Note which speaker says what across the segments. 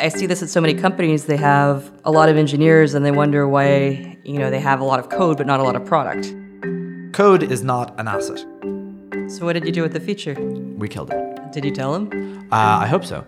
Speaker 1: I see this at so many companies. They have a lot of engineers and they wonder why, you know, they have a lot of code but not a lot of product.
Speaker 2: Code is not an asset.
Speaker 1: So what did you do with the feature?
Speaker 2: We killed it.
Speaker 1: Did you tell them?
Speaker 2: Uh, I hope so.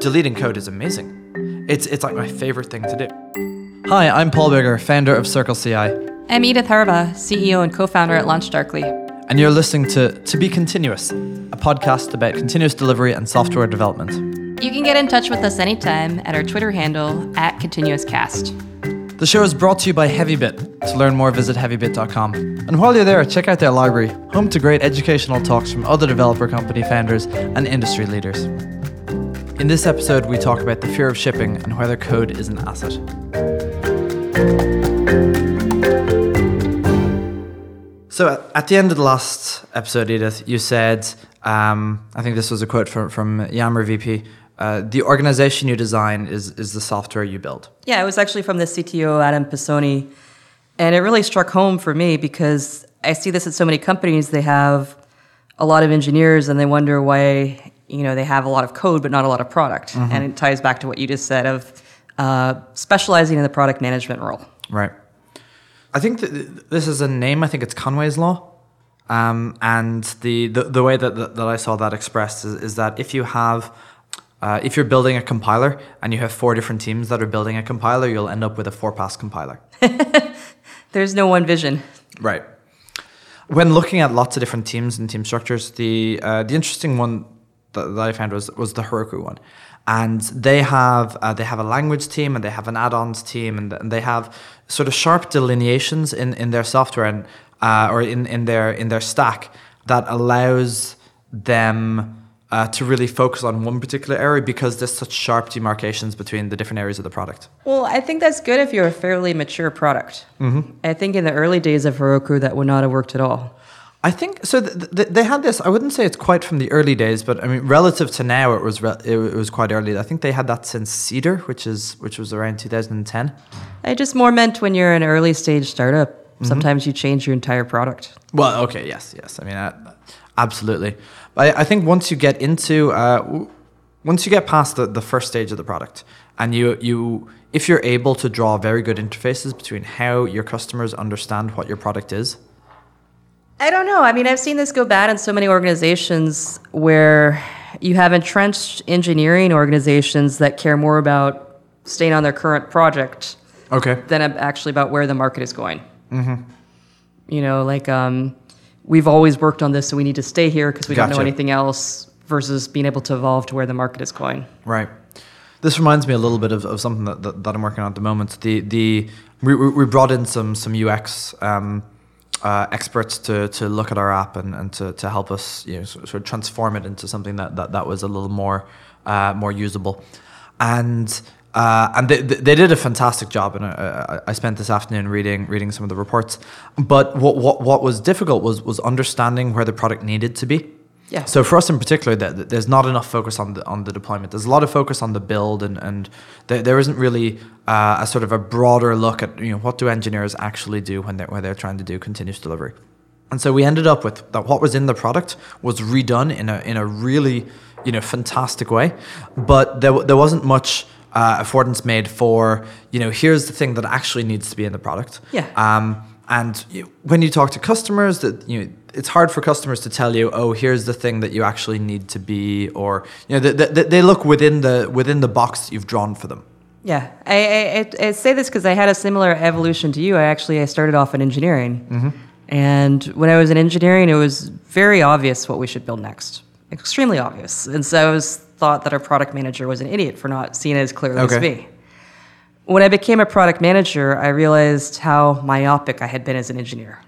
Speaker 2: Deleting code is amazing. It's, it's like my favorite thing to do. Hi, I'm Paul Biggar, founder of Circle CI,
Speaker 1: I'm Edith Harbaugh, CEO and co-founder at LaunchDarkly.
Speaker 2: and you're listening to To Be Continuous, a podcast about continuous delivery and software development.
Speaker 1: You can get in touch with us anytime at our Twitter handle at ContinuousCast.
Speaker 2: The show is brought to you by HeavyBit. To learn more, visit heavybit.com. And while you're there, check out their library, home to great educational talks from other developer company founders and industry leaders. In this episode, we talk about the fear of shipping and whether code is an asset. So, at- the end of the last episode, Edith, you said, um, I think this was a quote from, from Yammer VP uh, the organization you design is, is the software you build.
Speaker 1: Yeah, it was actually from the CTO, Adam Pisoni. And it really struck home for me because I see this at so many companies. They have a lot of engineers and they wonder why, you know, they have a lot of code but not a lot of product. And it ties back to what you just said of uh, specializing in the product management role.
Speaker 2: Right. I think that this is a name. I think it's Conway's Law. Um, and the, the, the way that, that, that I saw that expressed is, is that if you have, uh, if you're building a compiler and you have four different teams that are building a compiler, you'll end up with a four pass compiler.
Speaker 1: There's no one vision.
Speaker 2: Right. When looking at lots of different teams and team structures, the uh, the interesting one that, that I found was was the Heroku one, and they have uh, they have a language team and they have an add-ons team and, and they have sort of sharp delineations in, in their software and uh, or in, in their in their stack that allows them uh, to really focus on one particular area because there's such sharp demarcations between the different areas of the product.
Speaker 1: Well, I think that's good if you're a fairly mature product. Mm-hmm. I think in the early days of Heroku, that would not have worked at all.
Speaker 2: I think so. Th- th- they had this. I wouldn't say it's quite from the early days, but I mean, relative to now, it was re- it, was quite early. I think they had that since Cedar, which is which was around 2010.
Speaker 1: I just more meant when you're an early stage startup, sometimes you change your entire product.
Speaker 2: Well, okay, yes, yes. I mean, uh, absolutely. I, I think once you get into uh, once you get past the, the first stage of the product, and you you if you're able to draw very good interfaces between how your customers understand what your product is,
Speaker 1: I don't know. I mean, I've seen this go bad in so many organizations where you have entrenched engineering organizations that care more about staying on their current project
Speaker 2: okay,
Speaker 1: than actually about where the market is going. Mm-hmm. You know, like um, we've always worked on this, so we need to stay here because we don't know anything else. Versus being able to evolve to where the market is going.
Speaker 2: Right. This reminds me a little bit of, of something that, that, that I'm working on at the moment. The the we, we brought in some some UX um, uh, experts to, to look at our app and, and to, to help us you know sort of transform it into something that, that, that was a little more uh, more usable, and uh, and they, they did a fantastic job. And I, I spent this afternoon reading reading some of the reports. But what what, what was difficult was was understanding where the product needed to be.
Speaker 1: Yeah.
Speaker 2: So for us in particular, there's not enough focus on the on the deployment. There's a lot of focus on the build, and and there, there isn't really uh, a sort of a broader look at you know what do engineers actually do when they're when they're trying to do continuous delivery. And so we ended up with that what was in the product was redone in a in a really you know fantastic way, but there there wasn't much uh, affordance made for you know here's the thing that actually needs to be in the product.
Speaker 1: Yeah.
Speaker 2: Um, and you, when you talk to customers, that you know, it's hard for customers to tell you, oh, here's the thing that you actually need to be, or you know, they, they, they look within the within the box that you've drawn for them.
Speaker 1: Yeah, I, I, I- say this because I had a similar evolution to you. I actually I started off in engineering, and when I was in engineering, it was very obvious what we should build next, extremely obvious. And so I was thought that our product manager was an idiot for not seeing it as clearly as me. When I became a product manager, I realized how myopic I had been as an engineer.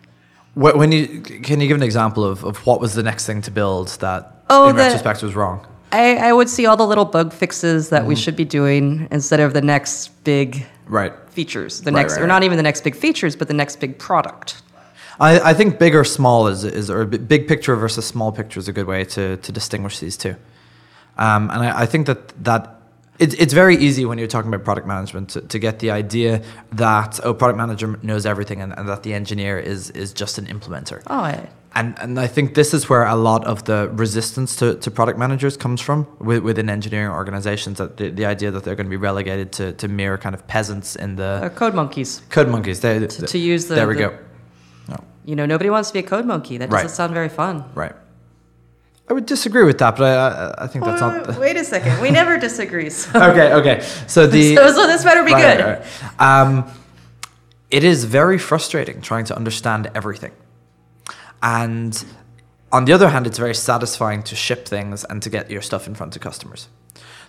Speaker 2: Wh- When you can you give an example of, of what was the next thing to build that
Speaker 1: Oh,
Speaker 2: in
Speaker 1: the-
Speaker 2: retrospect was wrong?
Speaker 1: I, I would see all the little bug fixes that we mm-hmm. should be doing instead of the next big
Speaker 2: Right.
Speaker 1: features, the
Speaker 2: Right,
Speaker 1: next,
Speaker 2: right,
Speaker 1: or not even the next big features, but the next big product.
Speaker 2: I, I think big or small is is or big picture versus small picture is a good way to to distinguish these two. Um, and I, I think that that it's it's very easy when you're talking about product management to, to get the idea that oh product manager knows everything and, and that the engineer is is just an implementer.
Speaker 1: Oh, I,
Speaker 2: and and I think this is where a lot of the resistance to, to product managers comes from with, within engineering organizations. That the, the idea that they're going to be relegated to, to mere kind of peasants in the
Speaker 1: Uh, code monkeys.
Speaker 2: code monkeys. They,
Speaker 1: To, to use the.
Speaker 2: there we
Speaker 1: the-
Speaker 2: go. No,
Speaker 1: You know, nobody wants to be a code monkey. That doesn't sound very fun.
Speaker 2: right. I would disagree with that, but I, I, think that's not.
Speaker 1: Uh,
Speaker 2: The,
Speaker 1: wait a second. We never disagree. So,
Speaker 2: okay, okay. So the
Speaker 1: so, so this better be
Speaker 2: Right,
Speaker 1: good.
Speaker 2: right, right. Um, it is very frustrating trying to understand everything. And on the other hand, it's very satisfying to ship things and to get your stuff in front of customers.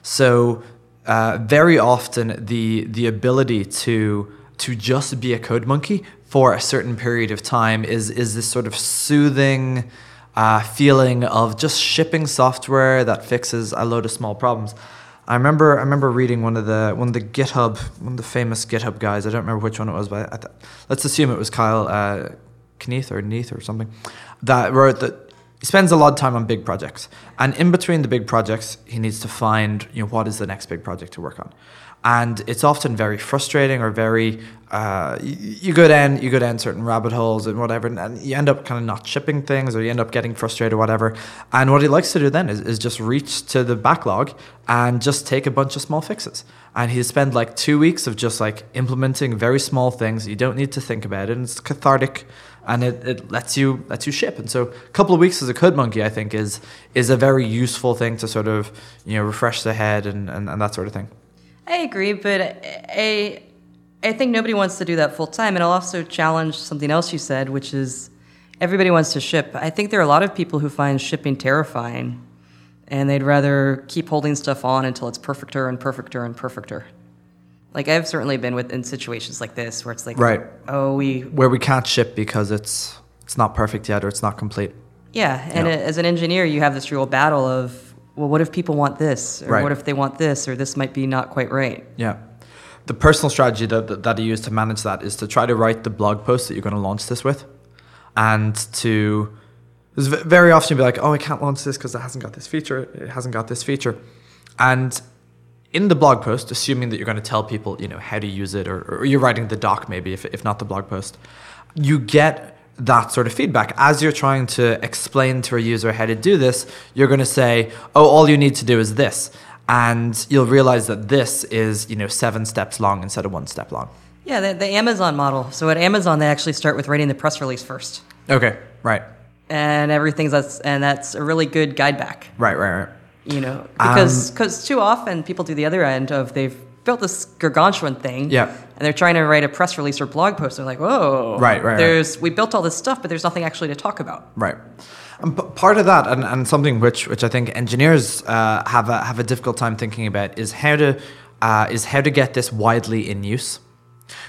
Speaker 2: So uh, very often, the the ability to to just be a code monkey for a certain period of time is is this sort of soothing uh, feeling of just shipping software that fixes a load of small problems. I remember I remember reading one of the one of the GitHub one of the famous GitHub guys. I don't remember which one it was, but th- let's assume it was Kyle uh, or Neath or something that wrote that he spends a lot of time on big projects, and in between the big projects, he needs to find you know what is the next big project to work on, and it's often very frustrating or very uh, you, go down you go down certain rabbit holes and whatever, and, you end up kind of not shipping things or you end up getting frustrated or whatever. And what he likes to do then is, is just reach to the backlog and just take a bunch of small fixes. And he spend like two weeks of just like implementing very small things. You don't need to think about it. And it's cathartic and it, it lets you lets you ship. And so a couple of weeks as a code monkey, I think, is is a very useful thing to sort of, you know, refresh the head and, and, and that sort of thing.
Speaker 1: I agree, but I, I think nobody wants to do that full time. And I'll also challenge something else you said, which is everybody wants to ship. I think there are a lot of people who find shipping terrifying, and they'd rather keep holding stuff on until it's perfecter and perfecter and perfecter. Like I've certainly been with in situations like this where it's like,
Speaker 2: Right.
Speaker 1: oh, we,
Speaker 2: Where we can't ship because it's it's not perfect yet or it's not complete.
Speaker 1: yeah. And
Speaker 2: Yeah.
Speaker 1: as an engineer, you have this real battle of, well, what if people want this, or
Speaker 2: Right.
Speaker 1: what if they want this, or this might be not quite right.
Speaker 2: Yeah. The personal strategy that, that, I use to manage that is to try to write the blog post that you're going to launch this with. And to, very often you'll be like, oh, I can't launch this because it hasn't got this feature, it hasn't got this feature. And in the blog post, assuming that you're going to tell people, you know, how to use it, or, or you're writing the doc maybe, if, if not the blog post, you get that sort of feedback. As you're trying to explain to a user how to do this, you're going to say, oh, all you need to do is this. And you'll realize that this is, you know, seven steps long instead of one step long.
Speaker 1: Yeah, the, the Amazon model. So at Amazon, they actually start with writing the press release first,
Speaker 2: Okay, right,
Speaker 1: and everything's that's and that's a really good guide back.
Speaker 2: right, right, right.
Speaker 1: You know,
Speaker 2: Um,
Speaker 1: because cause too often people do the other end of they've built this gargantuan thing,
Speaker 2: Yeah.
Speaker 1: and they're trying to write a press release or blog post. They're like, whoa,
Speaker 2: Right, right, right.
Speaker 1: There's we built all this stuff, but there's nothing actually to talk about.
Speaker 2: Right. And part of that, and, and something which, which I think engineers uh, have a have a difficult time thinking about, is how to uh, is how to get this widely in use.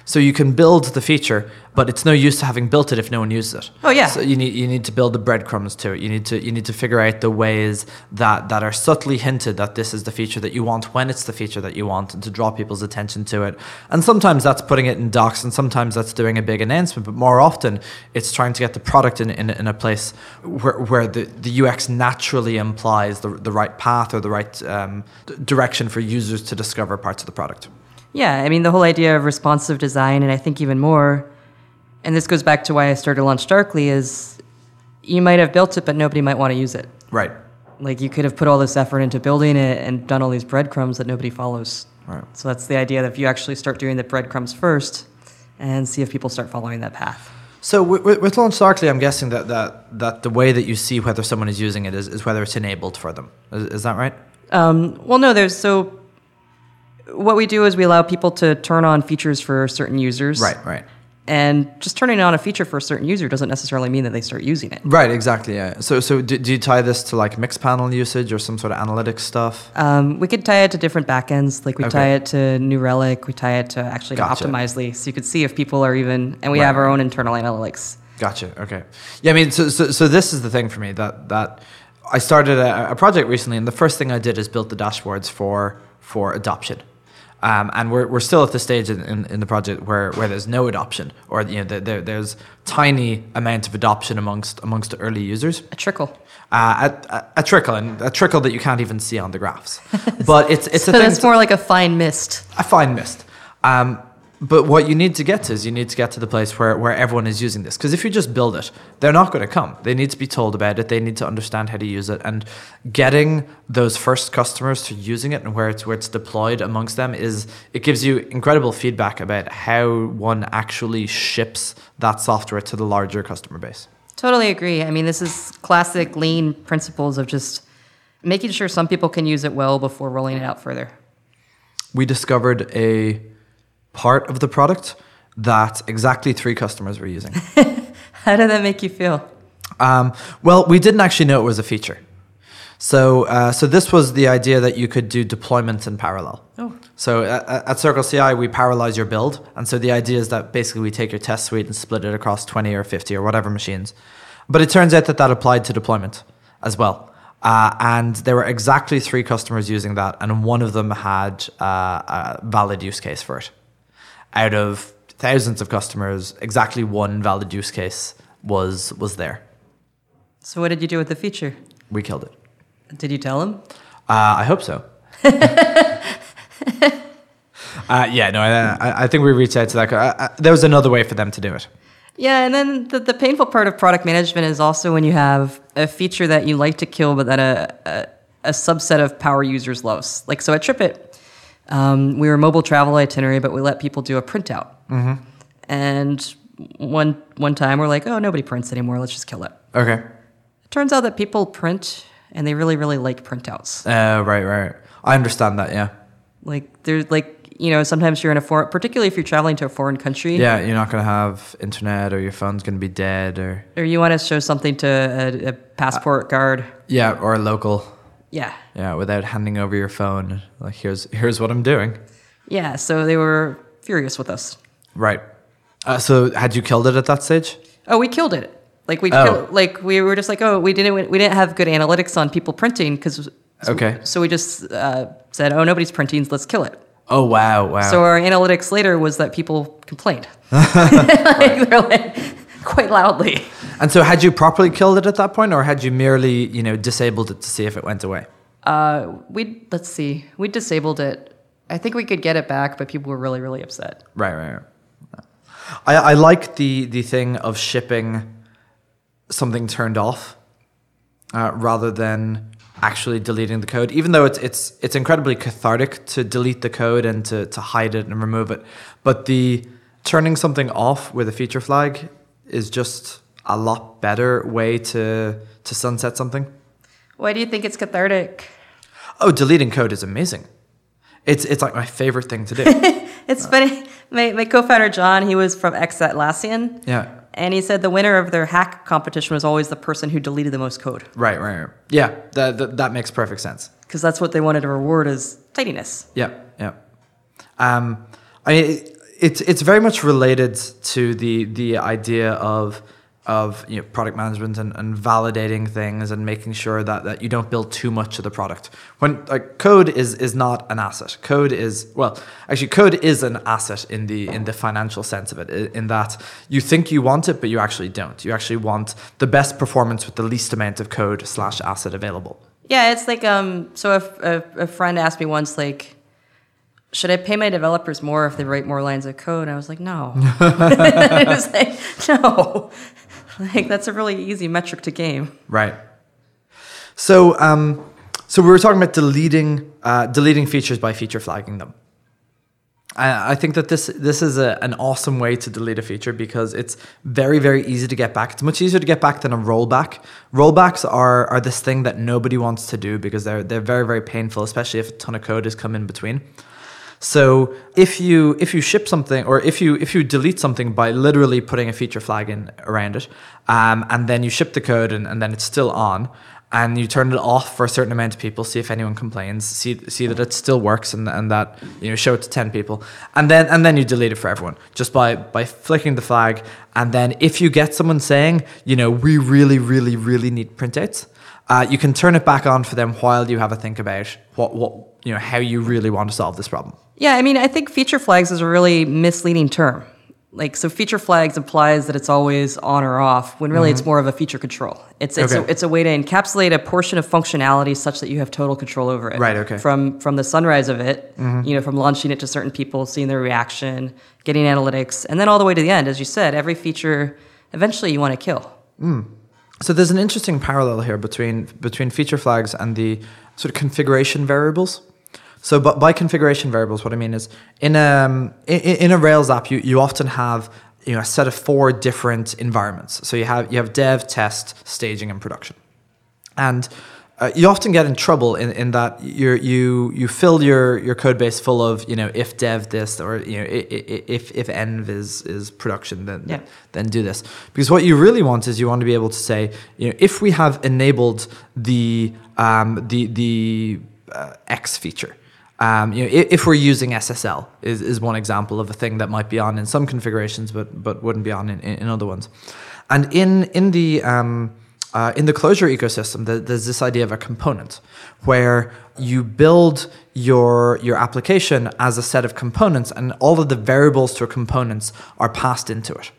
Speaker 2: So you can build the feature, but it's no use to having built it if no one uses it.
Speaker 1: Oh, yeah.
Speaker 2: So you need you need to build the breadcrumbs to it. You need to you need to figure out the ways that that are subtly hinted that this is the feature that you want when it's the feature that you want, and to draw people's attention to it. And sometimes that's putting it in docs, and sometimes that's doing a big announcement. But more often, it's trying to get the product in in, in a place where where the, the UX naturally implies the the right path or the right um, direction for users to discover parts of the product.
Speaker 1: Yeah, I mean the whole idea of responsive design, and I think even more, and this goes back to why I started Launch Darkly, is you might have built it, but nobody might want to use it.
Speaker 2: Right.
Speaker 1: Like you could have put all this effort into building it and done all these breadcrumbs that nobody follows.
Speaker 2: Right.
Speaker 1: So that's the idea that if you actually start doing the breadcrumbs first, and see if people start following that path.
Speaker 2: So with, with, Launch Darkly, I'm guessing that, that, that the way that you see whether someone is using it is, is whether it's enabled for them. Is, is that right?
Speaker 1: Um, well, no, there's so. What we do is we allow people to turn on features for certain users.
Speaker 2: Right, right.
Speaker 1: And just turning on a feature for a certain user doesn't necessarily mean that they start using it.
Speaker 2: Right, exactly. Yeah. So, so do, do you tie this to like Mixpanel usage or some sort of analytics stuff?
Speaker 1: Um, we could tie it to different backends. Like we
Speaker 2: Okay.
Speaker 1: tie it to New Relic. We tie it to actually to
Speaker 2: Gotcha.
Speaker 1: Optimizely, so you could see if people are even. And we
Speaker 2: Right,
Speaker 1: have our own internal analytics.
Speaker 2: Gotcha. Okay. Yeah, I mean, so, so, so this is the thing for me that that I started a, a project recently, and the first thing I did is built the dashboards for for adoption. Um, and we're, we're still at the stage in, in, in the project where, where there's no adoption, or you know, there, there, there's tiny amount of adoption amongst amongst the early users.
Speaker 1: A trickle.
Speaker 2: Uh, a, a, a trickle, and a trickle that you can't even see on the graphs. But it's it's
Speaker 1: So
Speaker 2: a thing.
Speaker 1: that's more like a fine mist.
Speaker 2: a fine mist. Um, But what you need to get to is you need to get to the place where, where everyone is using this. Because if you just build it, they're not going to come. They need to be told about it. They need to understand how to use it. And getting those first customers to using it and where it's where it's deployed amongst them is it gives you incredible feedback about how one actually ships that software to the larger customer base.
Speaker 1: Totally agree. I mean, this is classic lean principles of just making sure some people can use it well before rolling it out further.
Speaker 2: We discovered a part of the product that exactly three customers were using.
Speaker 1: How did that make you feel?
Speaker 2: Um, well, we didn't actually know it was a feature. So, uh, so this was the idea that you could do deployments in parallel.
Speaker 1: Oh.
Speaker 2: So at, at Circle CI, we parallelize your build, and so the idea is that basically we take your test suite and split it across twenty or fifty or whatever machines. But it turns out that that applied to deployment as well, uh, and there were exactly three customers using that, and one of them had uh, a valid use case for it. Out of thousands of customers, exactly one valid use case was was there.
Speaker 1: So, what did you do with the feature?
Speaker 2: We killed it.
Speaker 1: Did you tell them?
Speaker 2: Uh, I hope so. uh, yeah, no, I, I think we reached out to that. Uh, uh, there was another way for them to do it.
Speaker 1: Yeah, and then the, the painful part of product management is also when you have a feature that you like to kill, but that a, a, a subset of power users loves. Like, so at TripIt, um, we were a mobile travel itinerary, but we let people do a printout. Mm-hmm. And one, one time we're like, oh, nobody prints anymore. Let's just kill it.
Speaker 2: Okay.
Speaker 1: It turns out that people print and they really, really like printouts.
Speaker 2: Uh, right, right. I understand that, yeah.
Speaker 1: Like, there's like, you know, sometimes you're in a foreign, particularly if you're traveling to a foreign country.
Speaker 2: Yeah, you're not going to have internet or your phone's going to be dead or.
Speaker 1: Or you want to show something to a, a passport guard.
Speaker 2: Yeah, or a local.
Speaker 1: Yeah.
Speaker 2: Yeah, without handing over your phone. Like, here's here's what I'm doing.
Speaker 1: Yeah, so they were furious with us.
Speaker 2: Right. Uh, so had you killed it at that stage?
Speaker 1: Oh, we killed it. Like we,
Speaker 2: Oh.
Speaker 1: kill, like we were just like, oh, we didn't, we didn't have good analytics on people printing because.
Speaker 2: Okay.
Speaker 1: So we just uh, said, oh, nobody's printing, let's kill it.
Speaker 2: Oh wow, wow.
Speaker 1: So our analytics later was that people complained, like, they're like, quite loudly.
Speaker 2: and so had you properly killed it at that point, or had you merely, you know, disabled it to see if it went away?
Speaker 1: Uh, we let's see, we disabled it. I think we could get it back, but people were really, really upset.
Speaker 2: Right, right. right. I, I like the the thing of shipping something turned off uh, rather than actually deleting the code. Even though it's it's it's incredibly cathartic to delete the code and to to hide it and remove it, but the turning something off with a feature flag is just a lot better way to to sunset something.
Speaker 1: Why do you think it's cathartic?
Speaker 2: Oh, deleting code is amazing. It's it's like my favorite thing to do.
Speaker 1: It's funny. My, my co-founder John, he was from X Atlassian,
Speaker 2: yeah.
Speaker 1: and he said the winner of their hack competition was always the person who deleted the most code
Speaker 2: Right, right, right. Yeah, that, that that makes perfect sense.
Speaker 1: because that's what they wanted to reward is tidiness.
Speaker 2: Yeah, yeah. Um, I mean, it's it's very much related to the the idea of of you know, product management and, and validating things and making sure that, that you don't build too much of the product. When like code is is not an asset. Code is well, actually, code is an asset in the in the financial sense of it. In that you think you want it, but you actually don't. You actually want the best performance with the least amount of code slash asset available.
Speaker 1: Yeah, it's like um. So if a, a friend asked me once, like, should I pay my developers more if they write more lines of code? And I was like, no. I was like, no. Like that's a really easy metric to game.
Speaker 2: Right. So, um, so we were talking about deleting uh, deleting features by feature flagging them. I, I think that this this is a, an awesome way to delete a feature because it's very very easy to get back. It's much easier to get back than a rollback. Rollbacks are are this thing that nobody wants to do because they're they're very very painful, especially if a ton of code has come in between. So if you if you ship something or if you if you delete something by literally putting a feature flag in around it, um, and then you ship the code and, and then it's still on, and you turn it off for a certain amount of people, see if anyone complains, see see that it still works and, and that you know show it to ten people, and then and then you delete it for everyone just by by flicking the flag, and then if you get someone saying you know we really really really need printouts. Uh, you can turn it back on for them while you have a think about what, what you know how you really want to solve this problem.
Speaker 1: Yeah, I mean, I think feature flags is a really misleading term. like so feature flags implies that it's always on or off when really it's more of a feature control it's it's,
Speaker 2: Mm-hmm. Okay.
Speaker 1: a, it's a way to encapsulate a portion of functionality such that you have total control over it
Speaker 2: Right, okay. Mm-hmm.
Speaker 1: from from the sunrise of it you know from launching it to certain people seeing their reaction getting analytics and then all the way to the end as you said every feature eventually you want to kill
Speaker 2: So there's an interesting parallel here between between feature flags and the sort of configuration variables. So, but by configuration variables, what I mean is in a in, in a Rails app, you, you often have you know a set of four different environments. So you have you have dev, test, staging, and production, and uh, you often get in trouble in, in that you you you fill your, your code base full of you know if dev this or you know if if env is is production then
Speaker 1: Yeah.
Speaker 2: then do this because what you really want is you want to be able to say you know if we have enabled the um, the the uh, X feature. Um, you know, if we're using SSL is, is one example of a thing that might be on in some configurations, but but wouldn't be on in, in, other ones. And in in the um, uh, in the Clojure ecosystem, there- there's this idea of a component where you build your your application as a set of components, and all of the variables to components are passed into it.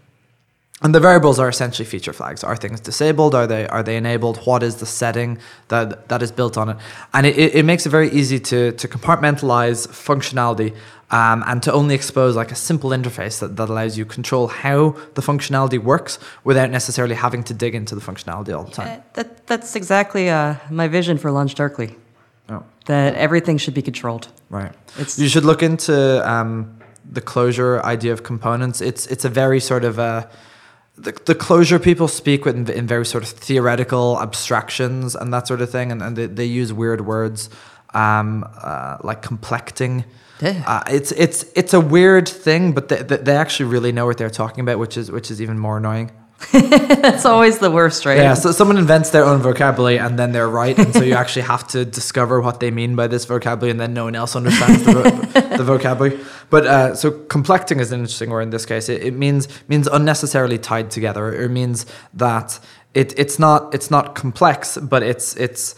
Speaker 2: And the variables are essentially feature flags. Are things disabled? Are they are they enabled? What is the setting that that is built on it? And it, it, makes it very easy to to compartmentalize functionality um, and to only expose like a simple interface that, that allows you control how the functionality works without necessarily having to dig into the functionality all the time.
Speaker 1: Uh, that, that's exactly uh, my vision for Launch Darkly.
Speaker 2: Oh.
Speaker 1: That everything should be controlled.
Speaker 2: Right.
Speaker 1: It's-
Speaker 2: you should look into um, the Clojure idea of components. It's it's a very sort of a the, the Clojure people speak with in, in very sort of theoretical abstractions and that sort of thing, and, and they, they use weird words um, uh, like complecting.
Speaker 1: Yeah.
Speaker 2: Uh, it's it's it's a weird thing, but they, they they actually really know what they're talking about, which is which is even more annoying.
Speaker 1: That's always the worst, right?
Speaker 2: Yeah, so someone invents their own vocabulary and then they're right, and so you actually have to discover what they mean by this vocabulary, and then no one else understands the, vo- the vocabulary. But uh, so complecting is an interesting word in this case. It, it means means unnecessarily tied together. It means that it it's not it's not complex, but it's it's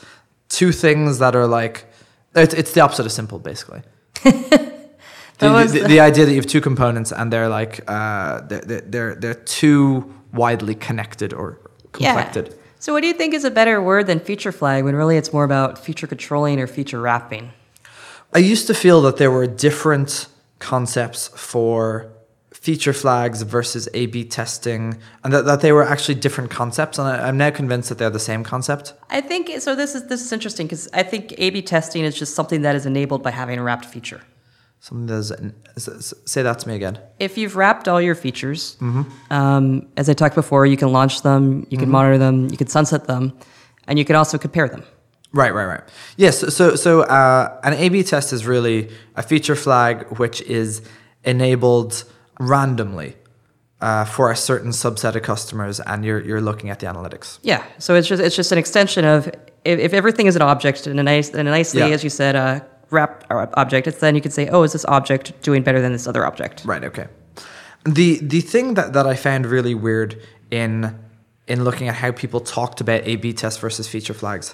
Speaker 2: two things that are like it's, it's the opposite of simple, basically. The, the, the idea that you have two components and they're like uh, they're, they're they're too widely connected or complected.
Speaker 1: So, what do you think is a better word than feature flag when really it's more about feature controlling or feature wrapping?
Speaker 2: I used to feel that there were different concepts for feature flags versus A B testing, and that, that they were actually different concepts. And I, I'm now convinced that they're the same concept.
Speaker 1: I think so. This is this is interesting because I think A/B testing is just something that is enabled by having a wrapped feature.
Speaker 2: Something that's, say that to me again.
Speaker 1: If you've wrapped all your features, um, as I talked before, you can launch them, you can monitor them, you can sunset them, and you can also compare them.
Speaker 2: Right, right, right. Yes. so so uh, an A/B test is really a feature flag which is enabled randomly uh, for a certain subset of customers, and you're you're looking at the analytics.
Speaker 1: Yeah. So it's just it's just an extension of if, if everything is an object and a nice and a nicely,
Speaker 2: Yeah.
Speaker 1: as you said, uh, wrap uh, object, it's then you could say, oh, is this object doing better than this other object?
Speaker 2: Right. Okay. The the thing that, that I found really weird in in looking at how people talked about A/B tests versus feature flags,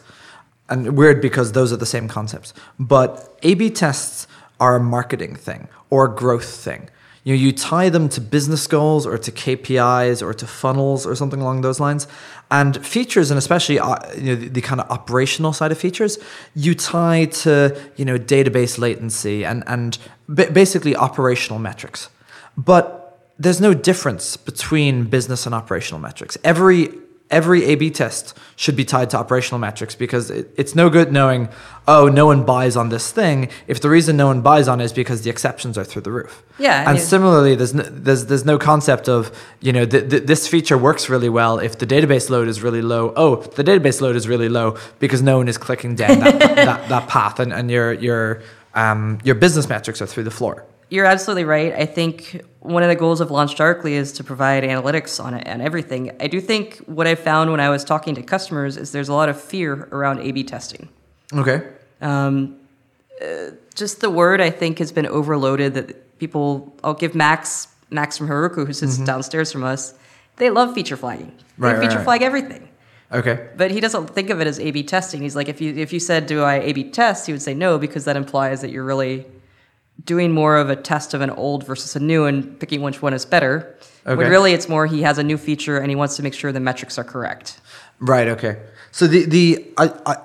Speaker 2: and weird because those are the same concepts. But A/B tests are a marketing thing or a growth thing. You know, you tie them to business goals or to KPIs or to funnels or something along those lines. And features, and especially uh, you know, the, the kind of operational side of features, you tie to you know database latency and and ba- basically operational metrics. But there's no difference between business and operational metrics. Every every A/B test should be tied to operational metrics because it, it's no good knowing, oh, no one buys on this thing if the reason no one buys on it is because the exceptions are through the roof.
Speaker 1: Yeah,
Speaker 2: and similarly, there's no, there's there's no concept of you know th- th- this feature works really well if the database load is really low. Oh, the database load is really low because no one is clicking down that, that, that path, and, and your your um, your business metrics are through the floor.
Speaker 1: You're absolutely right. I think one of the goals of Launch Darkly is to provide analytics on it and everything. I do think what I found when I was talking to customers is there's a lot of fear around A/B testing.
Speaker 2: Okay.
Speaker 1: Um, uh, just the word I think has been overloaded. That people, I'll give Max Max from Heroku, who sits downstairs from us. They love feature flagging. They
Speaker 2: Right, right,
Speaker 1: feature
Speaker 2: right.
Speaker 1: flag everything.
Speaker 2: Okay.
Speaker 1: But he doesn't think of it as A/B testing. He's like, if you if you said, "Do I A/B test?" He would say no because that implies that you're really doing more of a test of an old versus a new and picking which one is better.
Speaker 2: Okay.
Speaker 1: When really it's more he has a new feature and he wants to make sure the metrics are correct.
Speaker 2: Right. Okay. So the the I, I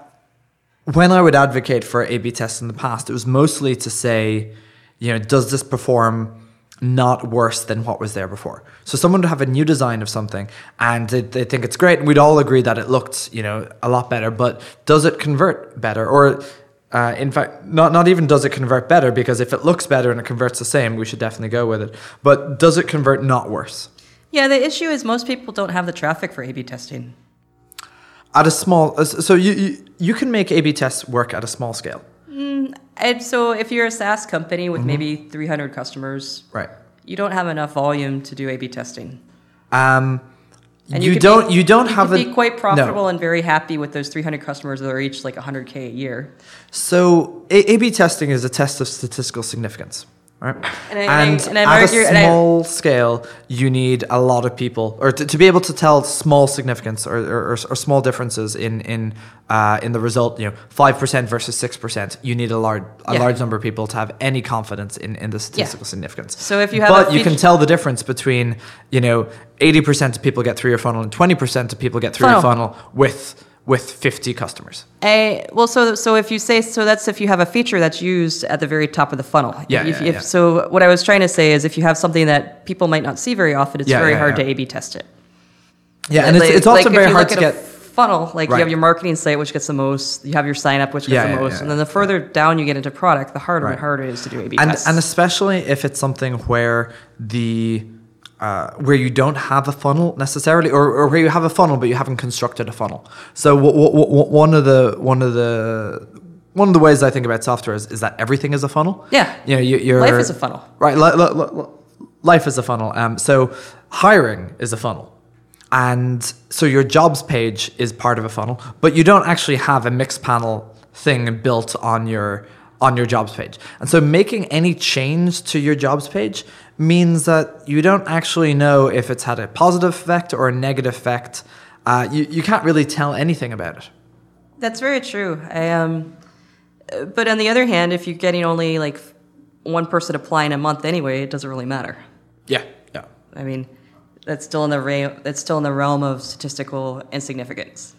Speaker 2: when I would advocate for A/B tests in the past, it was mostly to say, you know, does this perform not worse than what was there before? So someone would have a new design of something and they, they think it's great, and we'd all agree that it looked, you know, a lot better. But does it convert better, or uh, in fact, not not even does it convert better? Because if it looks better and it converts the same, we should definitely go with it. But does it convert not worse?
Speaker 1: Yeah, the issue is most people don't have the traffic for A/B testing.
Speaker 2: At a small, uh, so you, you you can make A/B tests work at a small scale,
Speaker 1: And so if you're a SaaS company
Speaker 2: Mm-hmm.
Speaker 1: with maybe 300 customers,
Speaker 2: right?
Speaker 1: you don't have enough volume to do A/B testing.
Speaker 2: Um,
Speaker 1: And
Speaker 2: you,
Speaker 1: could
Speaker 2: don't.
Speaker 1: be-
Speaker 2: you don't
Speaker 1: you
Speaker 2: have a,
Speaker 1: be quite
Speaker 2: no.
Speaker 1: profitable and very happy with those 300 customers that are each like 100k a year.
Speaker 2: So A/B testing is a test of statistical significance, right?
Speaker 1: And I- and I- and I'm
Speaker 2: at a
Speaker 1: I-
Speaker 2: small scale, you need a lot of people, or to, to be able to tell small significance or, or, or, or small differences in in uh, in the result. You know, five percent versus six percent. You need a large a
Speaker 1: Yeah.
Speaker 2: large number of people to have any confidence in, in the statistical significance.
Speaker 1: So if you have
Speaker 2: but you can tell the difference between you know eighty percent of people get through your funnel and twenty percent of people get through your
Speaker 1: Funnel.
Speaker 2: funnel with with fifty customers.
Speaker 1: A, well, so so if you say so, that's if you have a feature that's used at the very top of the funnel.
Speaker 2: Yeah,
Speaker 1: If,
Speaker 2: yeah,
Speaker 1: if,
Speaker 2: yeah.
Speaker 1: So what I was trying to say is, if you have something that people might not see very often, it's
Speaker 2: Yeah,
Speaker 1: very
Speaker 2: yeah,
Speaker 1: hard
Speaker 2: yeah.
Speaker 1: to A/B test it.
Speaker 2: Yeah, and it's,
Speaker 1: Like-
Speaker 2: it's
Speaker 1: like
Speaker 2: often
Speaker 1: if
Speaker 2: very hard to get.
Speaker 1: funnel. Like
Speaker 2: Right.
Speaker 1: you have your marketing site, which gets the most. You have your sign up, which gets
Speaker 2: Yeah,
Speaker 1: the
Speaker 2: yeah,
Speaker 1: most,
Speaker 2: yeah,
Speaker 1: and then the further down you get into product, the harder
Speaker 2: Right.
Speaker 1: and harder it is to do A/B test.
Speaker 2: and
Speaker 1: tests.
Speaker 2: and especially if it's something where the uh, where you don't have a funnel necessarily, or, or where you have a funnel but you haven't constructed a funnel. So w- w- w- one of the one of the one of the ways I think about software is, is that everything is a funnel.
Speaker 1: Yeah.
Speaker 2: you know, you, you're,
Speaker 1: Life is a funnel.
Speaker 2: Right, li- li- li- li- life is a funnel. Um, so hiring is a funnel. And so your jobs page is part of a funnel, but you don't actually have a Mixpanel thing built on your on your jobs page. And so making any change to your jobs page means that you don't actually know if it's had a positive effect or a negative effect. Uh, you, you can't really tell anything about it.
Speaker 1: That's very true. I um, but on the other hand, if you're getting only like one person applying a month anyway, it doesn't really matter.
Speaker 2: Yeah, yeah.
Speaker 1: I mean, that's still in the ra- that's still in the realm of statistical insignificance.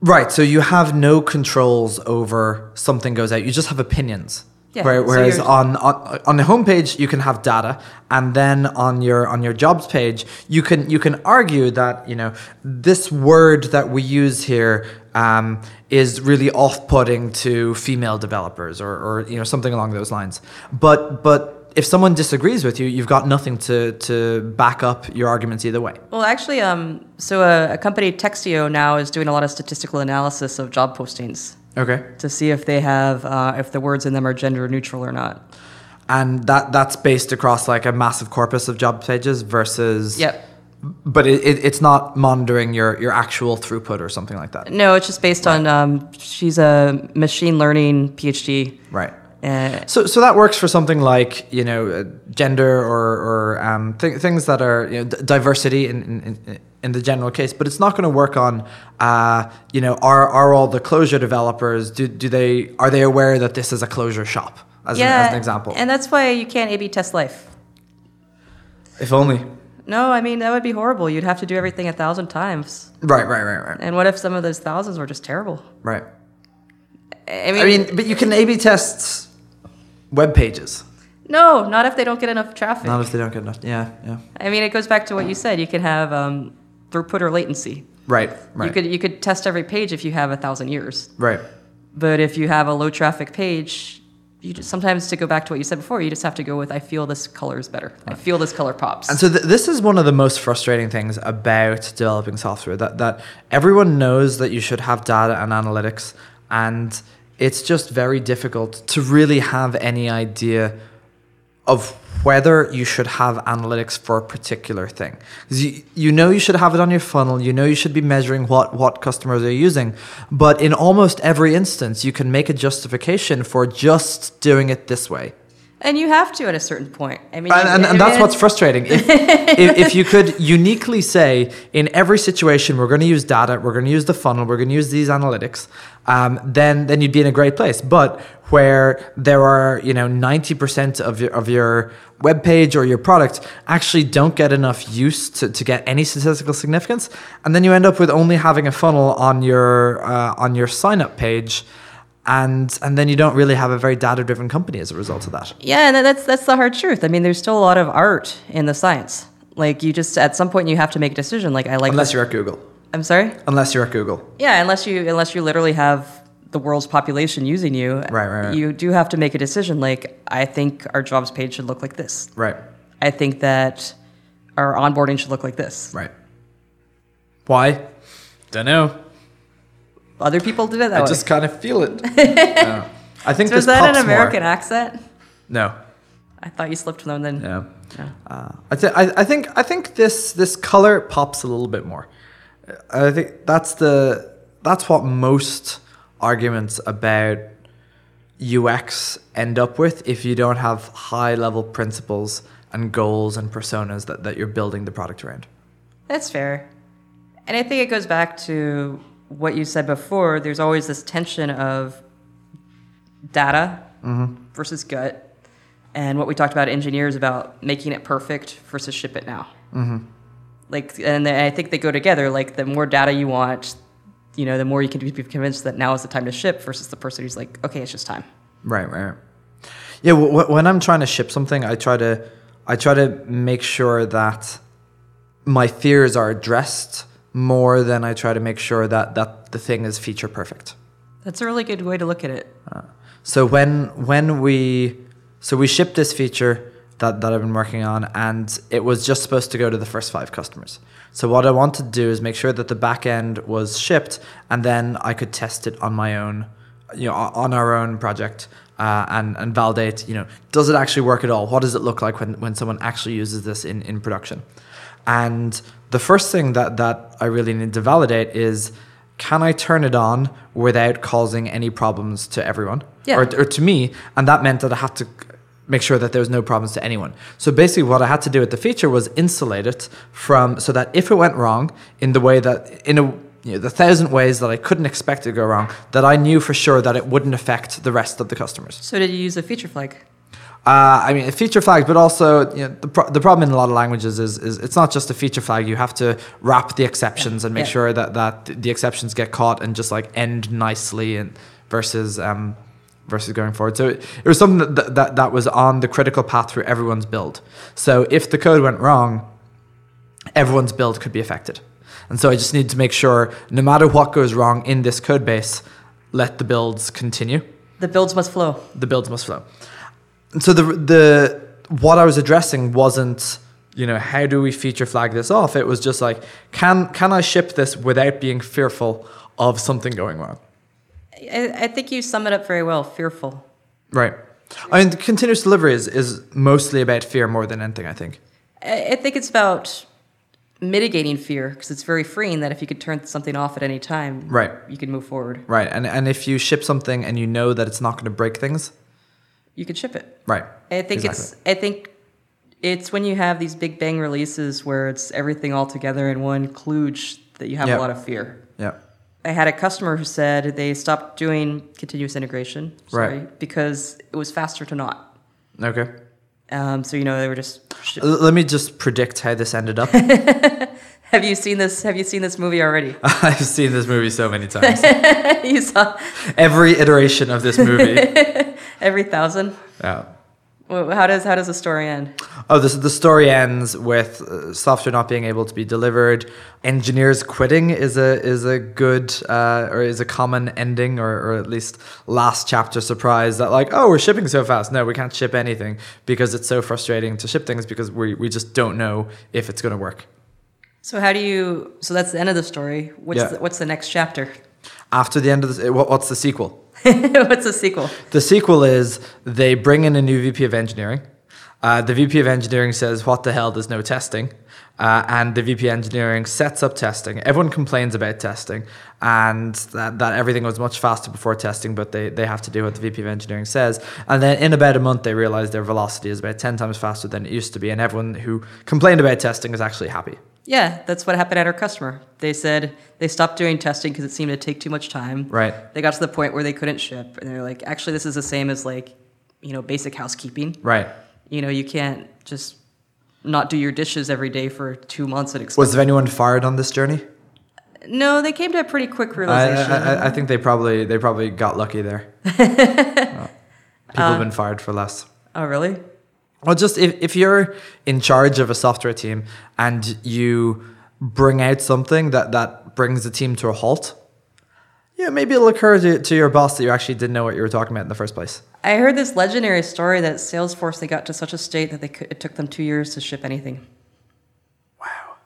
Speaker 2: Right. So you have no controls over something goes out. You just have opinions.
Speaker 1: Yeah,
Speaker 2: Where- whereas
Speaker 1: you're-
Speaker 2: on, on on the homepage you can have data, and then on your on your jobs page you can you can argue that you know this word that we use here um, is really off-putting to female developers or, or you know something along those lines. But but if someone disagrees with you, you've got nothing to to back up your arguments either way.
Speaker 1: Well, actually, um, so a, a company Textio now is doing a lot of statistical analysis of job postings
Speaker 2: Okay.
Speaker 1: to see if they have uh, if the words in them are gender neutral or not.
Speaker 2: and that that's based across like a massive corpus of job pages versus
Speaker 1: Yep.
Speaker 2: but it, it, it's not monitoring your your actual throughput or something like that
Speaker 1: No, it's just based on um, she's a machine learning PhD.
Speaker 2: right
Speaker 1: Uh,
Speaker 2: so so that works for something like you know uh, gender or or um, th- things that are you know, d- diversity in, in in in the general case but it's not going to work on uh, you know are are all the Clojure developers do do they are they aware that this is a Clojure shop as, an, as an example
Speaker 1: and that's why you can't A/B test life.
Speaker 2: if only
Speaker 1: No, I mean that would be horrible. You'd have to do everything a thousand times.
Speaker 2: right right right right
Speaker 1: And what if some of those thousands were just terrible?
Speaker 2: right
Speaker 1: I mean,
Speaker 2: I mean, but you can A/B test web pages.
Speaker 1: no, not if they don't get enough traffic.
Speaker 2: Not if they don't get enough. Yeah, yeah.
Speaker 1: I mean, it goes back to what you said. You can have um, throughput or latency.
Speaker 2: Right, right,
Speaker 1: You could you could test every page if you have a thousand years.
Speaker 2: right.
Speaker 1: But if you have a low traffic page, you just, sometimes to go back to what you said before, you just have to go with I feel this color is better. I feel this color pops.
Speaker 2: And so th- this is one of the most frustrating things about developing software that that everyone knows that you should have data and analytics, and it's just very difficult to really have any idea of whether you should have analytics for a particular thing. You, you know you should have it on your funnel, you know you should be measuring what, what customers are using, but in almost every instance, you can make a justification for just doing it this way.
Speaker 1: And you have to at a certain point. I mean,
Speaker 2: And, and, and that's what's frustrating. If, if, if you could uniquely say, in every situation, we're going to use data, we're going to use the funnel, we're going to use these analytics, um, then then you'd be in a great place. But where there are you know ninety percent of your of your web page or your product actually don't get enough use to, to get any statistical significance, and then you end up with only having a funnel on your uh, on your sign up page. And and then you don't really have a very data driven company as a result of that.
Speaker 1: Yeah, and that's that's the hard truth. I mean, there's still a lot of art in the science. Like you just at some point you have to make a decision. Like I like
Speaker 2: Unless you're at Google.
Speaker 1: I'm sorry.
Speaker 2: Unless you're at Google.
Speaker 1: Yeah, unless you unless you literally have the world's population using you,
Speaker 2: Right, right, right.
Speaker 1: you do have to make a decision. Like I think our jobs page should look like this.
Speaker 2: Right.
Speaker 1: I think that our onboarding should look like this.
Speaker 2: Right. Why? Don't know.
Speaker 1: Other people did it that way.
Speaker 2: I
Speaker 1: way.
Speaker 2: just kind of feel it. Yeah. I think
Speaker 1: so
Speaker 2: this
Speaker 1: is that
Speaker 2: pops
Speaker 1: an American
Speaker 2: More.
Speaker 1: accent?
Speaker 2: No.
Speaker 1: I thought you slipped one then.
Speaker 2: Yeah.
Speaker 1: No.
Speaker 2: Uh, I, th- I, I think I think this this color pops a little bit more. I think that's the that's what most arguments about UX end up with if you don't have high level principles and goals and personas that, that you're building the product around.
Speaker 1: That's fair. And I think it goes back to what you said before. There's always this tension of data versus gut, and what we talked about engineers about making it perfect versus ship it now. Mm-hmm. Like, and I think they go together. Like, the more data you want, you know, the more you can be convinced that now is the time to ship versus the person who's like, okay, it's just time.
Speaker 2: Right, right. Yeah, w- when I'm trying to ship something, I try to I try to make sure that my fears are addressed more than I try to make sure that that the thing is feature perfect.
Speaker 1: That's a really good way to look at it.
Speaker 2: Uh, so when when we so we shipped this feature that, that I've been working on and it was just supposed to go to the first five customers. So what I wanted to do is make sure that the back end was shipped and then I could test it on my own, you know, on our own project uh, and, and validate, you know, does it actually work at all? What does it look like when, when someone actually uses this in, in production? And the first thing that, that I really need to validate is can I turn it on without causing any problems to everyone?
Speaker 1: Yeah.
Speaker 2: Or, or to me? And that meant that I had to make sure that there was no problems to anyone. So basically, what I had to do with the feature was insulate it from so that if it went wrong in the way that in a you know, the thousand ways that I couldn't expect it to go wrong, that I knew for sure that it wouldn't affect the rest of the customers.
Speaker 1: So, did you use a feature flag?
Speaker 2: Uh, I mean, a feature flag, but also you know, the, pro- the problem in a lot of languages is, is it's not just a feature flag. You have to wrap the exceptions and make
Speaker 1: Yeah.
Speaker 2: sure that, that the exceptions get caught and just like end nicely and versus um, versus going forward. So it, it was something that, that that was on the critical path through everyone's build. So if the code went wrong, everyone's build could be affected. And so I just need to make sure no matter what goes wrong in this code base, let the builds continue
Speaker 1: The builds must flow.
Speaker 2: the builds must flow. And so the the what I was addressing wasn't you know how do we feature flag this off. It was just like can can I ship this without being fearful of something going wrong.
Speaker 1: I, I think you sum it up very well. Fearful.
Speaker 2: Right. I mean, continuous delivery is, is mostly about fear more than anything. I think.
Speaker 1: I, I think it's about mitigating fear because it's very freeing that if you could turn something off at any time,
Speaker 2: Right.
Speaker 1: you can move forward.
Speaker 2: Right. And and if you ship something and you know that it's not going to break things.
Speaker 1: You could ship it.
Speaker 2: Right.
Speaker 1: I think it's. I think it's when you have these big bang releases where it's everything all together in one kludge that you have
Speaker 2: Yeah.
Speaker 1: a lot of fear.
Speaker 2: Yeah.
Speaker 1: I had a customer who said they stopped doing continuous integration, sorry,
Speaker 2: Right.
Speaker 1: because it was faster to not.
Speaker 2: Okay.
Speaker 1: Um, so you know they were just.
Speaker 2: L- let me just predict how this ended up.
Speaker 1: Have you seen this? Have you seen this movie already?
Speaker 2: I've seen this movie so many times.
Speaker 1: you saw
Speaker 2: Every iteration of this movie.
Speaker 1: every thousand.
Speaker 2: Yeah.
Speaker 1: Well, How does how does the story end?
Speaker 2: Oh, this, the story ends with uh, software not being able to be delivered. Engineers quitting is a is a good uh, or is a common ending, or, or at least last chapter surprise that like oh we're shipping so fast. No, we can't ship anything because it's so frustrating to ship things because we we just don't know if it's going to work.
Speaker 1: So how do you? So that's the end of the story. What's
Speaker 2: Yeah.
Speaker 1: the, what's the next chapter?
Speaker 2: After the end of the, what, what's the sequel?
Speaker 1: what's the sequel?
Speaker 2: The sequel is they bring in a new VP of engineering. Uh, the VP of engineering says, "What the hell? There's no testing." Uh, and the VP engineering sets up testing. Everyone complains about testing and that, that everything was much faster before testing, but they, they have to do what the VP of engineering says. And then in about a month, they realize their velocity is about 10 times faster than it used to be. And everyone who complained about testing is actually happy.
Speaker 1: Yeah, that's what happened at our customer. They said they stopped doing testing because it seemed to take too much time.
Speaker 2: Right.
Speaker 1: They got to the point where they couldn't ship, and they're like, actually, this is the same as like, you know, basic housekeeping.
Speaker 2: Right.
Speaker 1: You know, you can't just not do your dishes every day for two months at.
Speaker 2: Was there anyone fired on this journey?
Speaker 1: no, they came to a pretty quick realization.
Speaker 2: I, I- I think they probably they probably got lucky there. Uh, People have been fired for less.
Speaker 1: oh, really?
Speaker 2: Well, just if, if you're in charge of a software team and you bring out something that, that brings the team to a halt, yeah, maybe it'll occur to, to your boss that you actually didn't know what you were talking about in the first place.
Speaker 1: I heard this legendary story that Salesforce they got to such a state that they could, it took them two years to ship anything.
Speaker 2: Wow.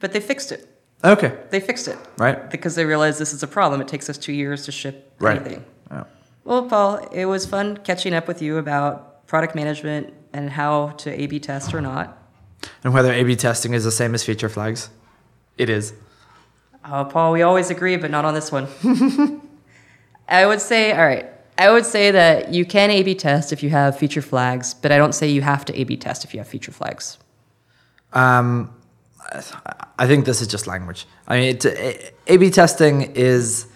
Speaker 1: But they fixed it.
Speaker 2: Okay.
Speaker 1: They fixed it
Speaker 2: Right.
Speaker 1: because they realized this is a problem. It takes us two years to ship
Speaker 2: Right.
Speaker 1: anything.
Speaker 2: Yeah.
Speaker 1: Well, Paul, it was fun catching up with you about product management and how to A/B test or not.
Speaker 2: And whether A/B testing is the same as feature flags, it is.
Speaker 1: Oh, Paul, we always agree, but not on this one. I would say, all right, I would say that you can A/B test if you have feature flags, but I don't say you have to A/B test if you have feature flags.
Speaker 2: Um, I think this is just language. I mean, it, A/B testing is.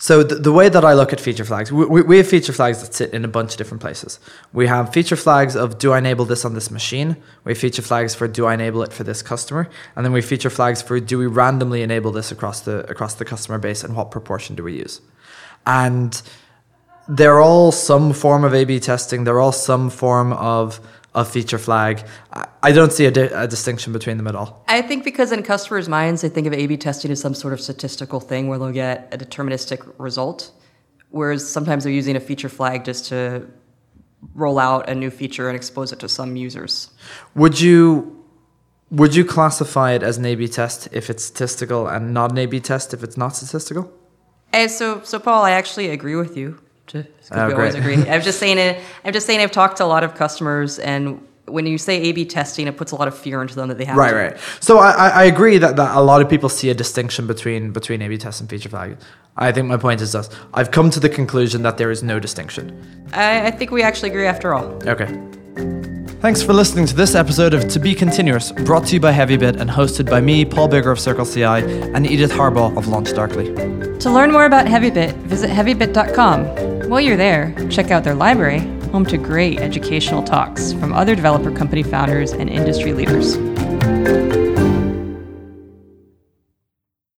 Speaker 2: So the, the way that I look at feature flags, we, we- have feature flags that sit in a bunch of different places. We have feature flags of do I enable this on this machine? We have feature flags for do I enable it for this customer? And then we have feature flags for do we randomly enable this across the across the customer base and what proportion do we use? And they're all some form of A/B testing. They're all some form of of feature flag. I, don't see a, di- a distinction between them at all.
Speaker 1: I think because in customers' minds, they think of A/B testing as some sort of statistical thing where they'll get a deterministic result, whereas sometimes they're using a feature flag just to roll out a new feature and expose it to some users.
Speaker 2: Would you would you classify it as an A/B test if it's statistical and not an A/B test if it's not statistical?
Speaker 1: Hey, so so Paul, I actually agree with you. To,
Speaker 2: Oh,
Speaker 1: we always agree. I'm just saying it. I'm just saying I've talked to a lot of customers, and when you say A/B testing, it puts a lot of fear into them that they have.
Speaker 2: Right,
Speaker 1: to.
Speaker 2: right. Right. So I, I I agree that, that a lot of people see a distinction between between A/B test and feature flag. I think my point is this: I've come to the conclusion that there is no distinction.
Speaker 1: I, I think we actually agree after all.
Speaker 2: Okay. Thanks for listening to this episode of To Be Continuous, brought to you by HeavyBit and hosted by me, Paul Biggar of Circle CI, and Edith Harbaugh of Launch Darkly.
Speaker 1: To learn more about HeavyBit, visit heavybit.com. While you're there, check out their library, home to great educational talks from other developer company founders and industry leaders.